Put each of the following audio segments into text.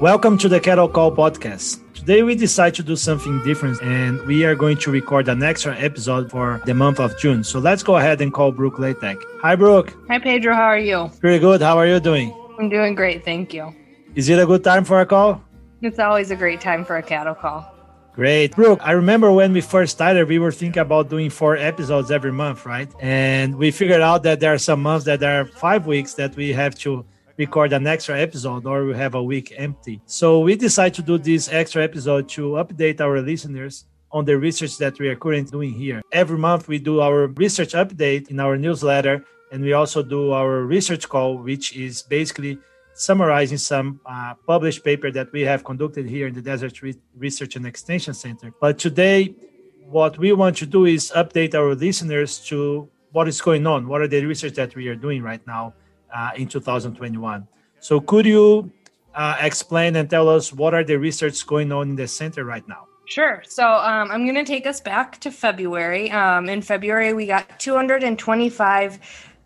Welcome to the Cattle Call podcast. Today we decide to do something different and we are going to record an extra episode for the month of June. So let's go ahead and call Brooke Latack. Hi Brooke. Hi Pedro, how are you? Pretty good. How are you doing? I'm doing great, thank you. Is it a good time for a call? It's always a great time for a cattle call. Great. Brooke, I remember when we first started, we were thinking about doing four episodes every month, right? And we figured out that there are some months that there are five weeks that we have to record an extra episode or we have a week empty. So we decided to do this extra episode to update our listeners on the research that we are currently doing here. Every month we do our research update in our newsletter and we also do our research call which is basically summarizing some uh, published paper that we have conducted here in the Desert Re- Research and Extension Center. But today what we want to do is update our listeners to what is going on, what are the research that we are doing right now in 2021. So could you uh, explain and tell us what are the research going on in the center right now? Sure. So um, I'm going to take us back to February. Um, in February, we got 225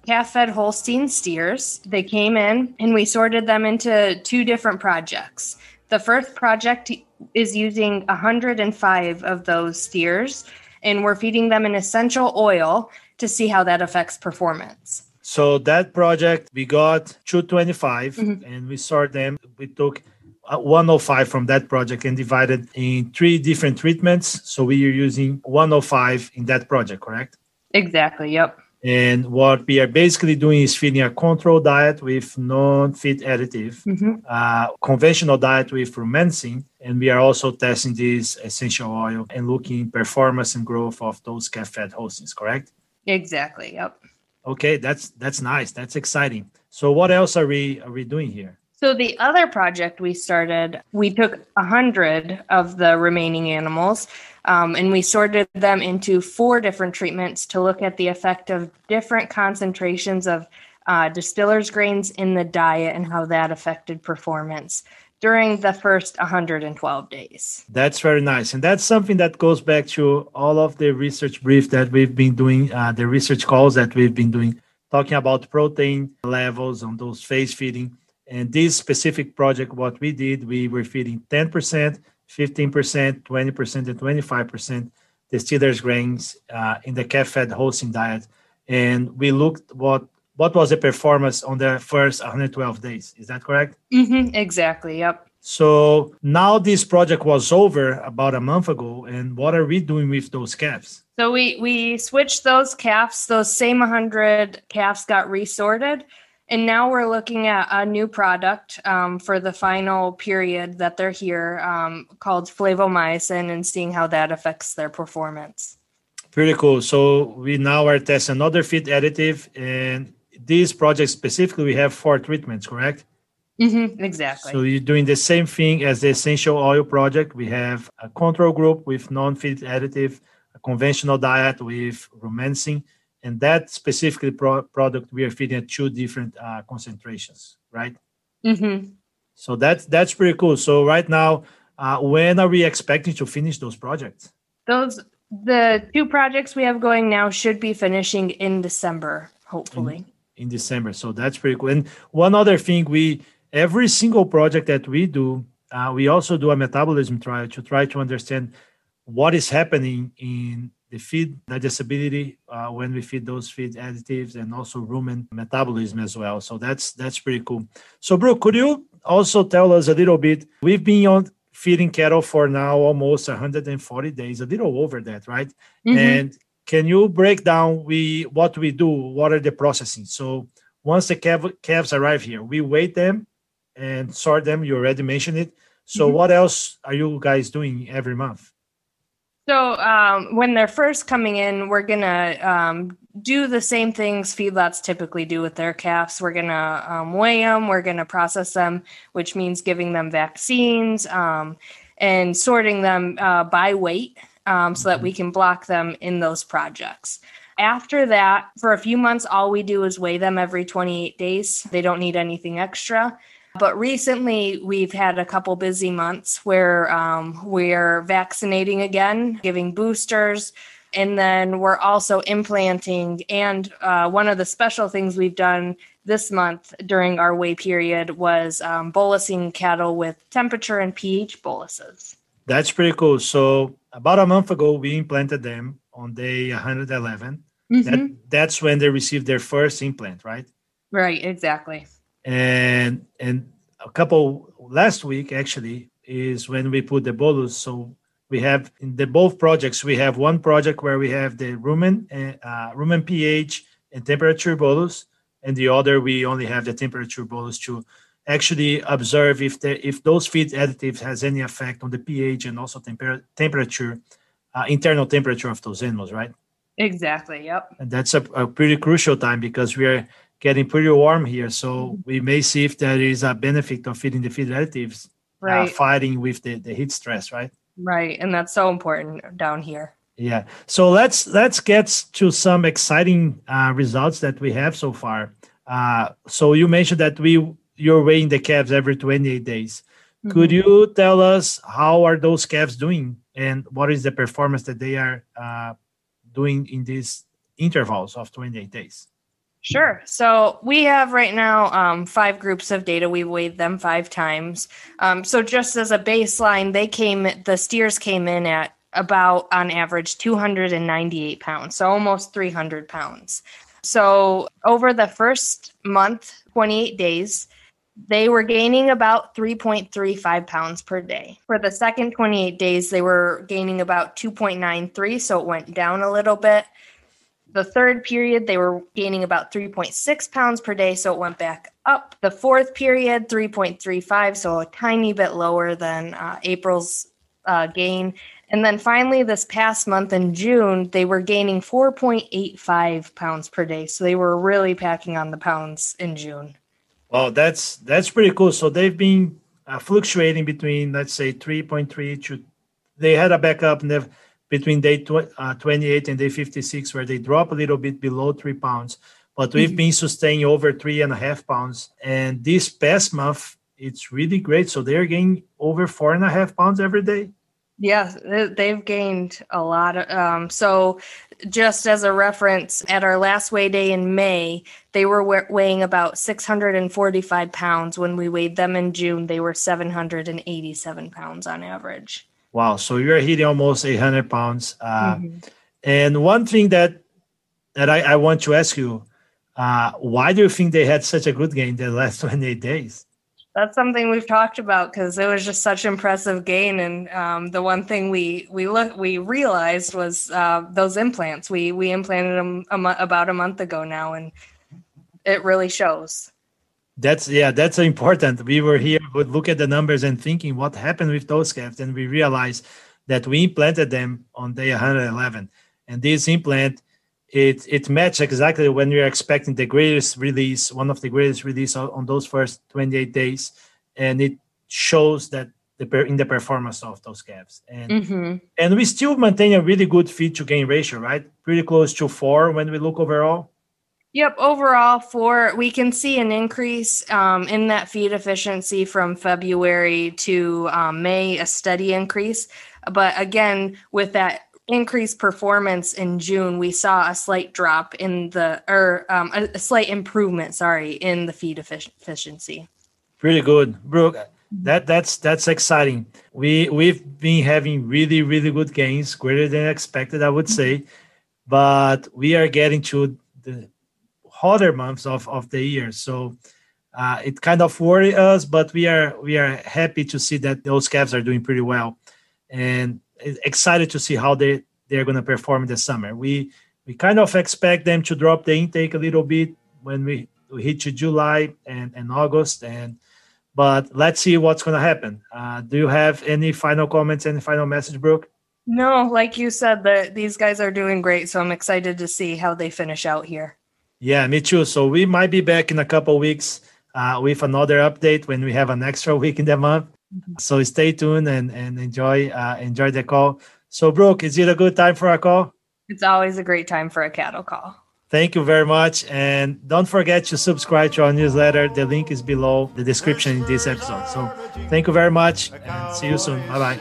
calf-fed Holstein steers. They came in and we sorted them into two different projects. The first project is using 105 of those steers, and we're feeding them an essential oil to see how that affects performance. So that project, we got 225 mm-hmm. and we sort them. We took uh, 105 from that project and divided in three different treatments. So we are using 105 in that project, correct? Exactly. Yep. And what we are basically doing is feeding a control diet with non-feed additive, mm-hmm. uh, conventional diet with rumensin, and we are also testing this essential oil and looking performance and growth of those calf-fed Holsteins. Correct? Exactly. Yep. Okay, that's that's nice. That's exciting. So what else are we are we doing here? So the other project we started, we took a hundred of the remaining animals, um, and we sorted them into four different treatments to look at the effect of different concentrations of uh, distillers grains in the diet and how that affected performance during the first 112 days. That's very nice. And that's something that goes back to all of the research brief that we've been doing, uh, the research calls that we've been doing, talking about protein levels on those phase feeding. And this specific project, what we did, we were feeding 10%, 15%, 20%, and 25% the distillers grains uh, in the calf-fed Holstein diet. And we looked what what was the performance on the first 112 days? Is that correct? Mm-hmm, exactly. Yep. So now this project was over about a month ago, and what are we doing with those calves? So we we switched those calves. Those same 100 calves got resorted, and now we're looking at a new product um, for the final period that they're here, um, called flavomycin, and seeing how that affects their performance. Pretty cool. So we now are testing another feed additive, and this project specifically, we have four treatments, correct? Mm-hmm, exactly. So you're doing the same thing as the essential oil project. We have a control group with non-feed additive, a conventional diet with rumensin, and that specifically pro- product we are feeding at two different uh, concentrations, right? Mm-hmm. So that's that's pretty cool. So right now, uh, when are we expecting to finish those projects? Those the two projects we have going now should be finishing in December, hopefully. In- December. So that's pretty cool. And one other thing, we every single project that we do, uh, we also do a metabolism trial to try to understand what is happening in the feed digestibility uh, when we feed those feed additives and also rumen metabolism as well. So that's that's pretty cool. So Brooke, could you also tell us a little bit? We've been on feeding cattle for now almost 140 days, a little over that, right? Mm-hmm. And can you break down we what we do? What are the processing so once the calf, calves arrive here we weigh them and sort them. You already mentioned it. So mm-hmm. what else are you guys doing every month? So um, when they're first coming in we're gonna um, do the same things feedlots typically do with their calves. We're gonna um, weigh them we're gonna process them which means giving them vaccines um, and sorting them uh, by weight um, so that we can block them in those projects. After that, for a few months, all we do is weigh them every 28 days. They don't need anything extra. But recently, we've had a couple busy months where um, we're vaccinating again, giving boosters, and then we're also implanting. And uh, one of the special things we've done this month during our weigh period was um, bolusing cattle with temperature and pH boluses. That's pretty cool. So about a month ago, we implanted them on day 111. Mm-hmm. That, that's when they received their first implant, right? Right, exactly. And and a couple last week actually is when we put the bolus. So we have in the both projects we have one project where we have the rumen uh, rumen pH and temperature bolus, and the other we only have the temperature bolus to actually observe if the if those feed additives has any effect on the pH and also temper- temperature, uh, internal temperature of those animals, right? Exactly. Yep. And that's a, a, pretty crucial time because we are getting pretty warm here, so we may see if there is a benefit of feeding the feed additives, uh, right. uh, fighting with the, the heat stress, right? Right, and that's so important down here. Yeah. So let's let's get to some exciting uh, results that we have so far. Uh, so you mentioned that we you're weighing the calves every 28 days. Mm-hmm. Could you tell us how are those calves doing and what is the performance that they are uh, doing in these intervals of 28 days? Sure. So we have right now um, five groups of data. We weighed them five times. Um, so just as a baseline, they came. The steers came in at about on average 298 pounds, so almost 300 pounds. So over the first month, 28 days, they were gaining about 3.35 pounds per day. For the second 28 days, they were gaining about 2.93, so it went down a little bit. The third period, they were gaining about 3.6 pounds per day, so it went back up. The fourth period, 3.35, so a tiny bit lower than uh, April's uh, gain. And then finally, this past month in June, they were gaining 4.85 pounds per day. So they were really packing on the pounds in June. Well, that's that's pretty cool. So they've been uh, fluctuating between, let's say, 3.3 to. They had a backup between day tw- uh, 28 and day 56 where they drop a little bit below three pounds but we've mm-hmm. been sustaining over three and a half pounds and this past month it's really great so they're gaining over four and a half pounds every day yeah they've gained a lot of, um, so just as a reference at our last weigh day in may they were weighing about 645 pounds when we weighed them in june they were 787 pounds on average Wow. So you're hitting almost 800 pounds. Uh, mm-hmm. And one thing that that I, I want to ask you, uh, why do you think they had such a good gain the last 28 days? That's something we've talked about because it was just such impressive gain, and um, the one thing we we look we realized was uh, those implants. We we implanted them a mo- about a month ago now, and it really shows. That's yeah, that's important. We were here, would look at the numbers and thinking what happened with those calves, and we realized that we implanted them on day 111, and this implant it it matched exactly when we were expecting the greatest release, one of the greatest release on, on those first 28 days, and it shows that the in the performance of those calves, and mm-hmm. and we still maintain a really good feed to gain ratio, right? Pretty close to four when we look overall. Yep, overall, for we can see an increase um, in that feed efficiency from February to um, May, a steady increase. But again, with that increased performance in June, we saw a slight drop in the, or um, a, a, slight improvement, sorry, in the feed efficiency. Pretty good, Brooke. That that's that's exciting. We we've been having really really good gains, greater than expected, I would say, but we are getting to the hotter months of, of the year. So uh, it kind of worries us, but we are we are happy to see that those calves are doing pretty well, and excited to see how they they're going to perform in the summer. We we kind of expect them to drop the intake a little bit when we, we hit to July and, and August, and but let's see what's going to happen. Uh, do you have any final comments, any final message, Brooke? No, like you said, that these guys are doing great, so I'm excited to see how they finish out here. Yeah, me too. So we might be back in a couple weeks uh, with another update when we have an extra week in the month. Mm-hmm. So stay tuned and, and enjoy uh, enjoy the call. So Brooke, is it a good time for a call? It's always a great time for a cattle call. Thank you very much. And don't forget to subscribe to our newsletter. The link is below the description in this episode. So thank you very much and see you soon. Bye bye.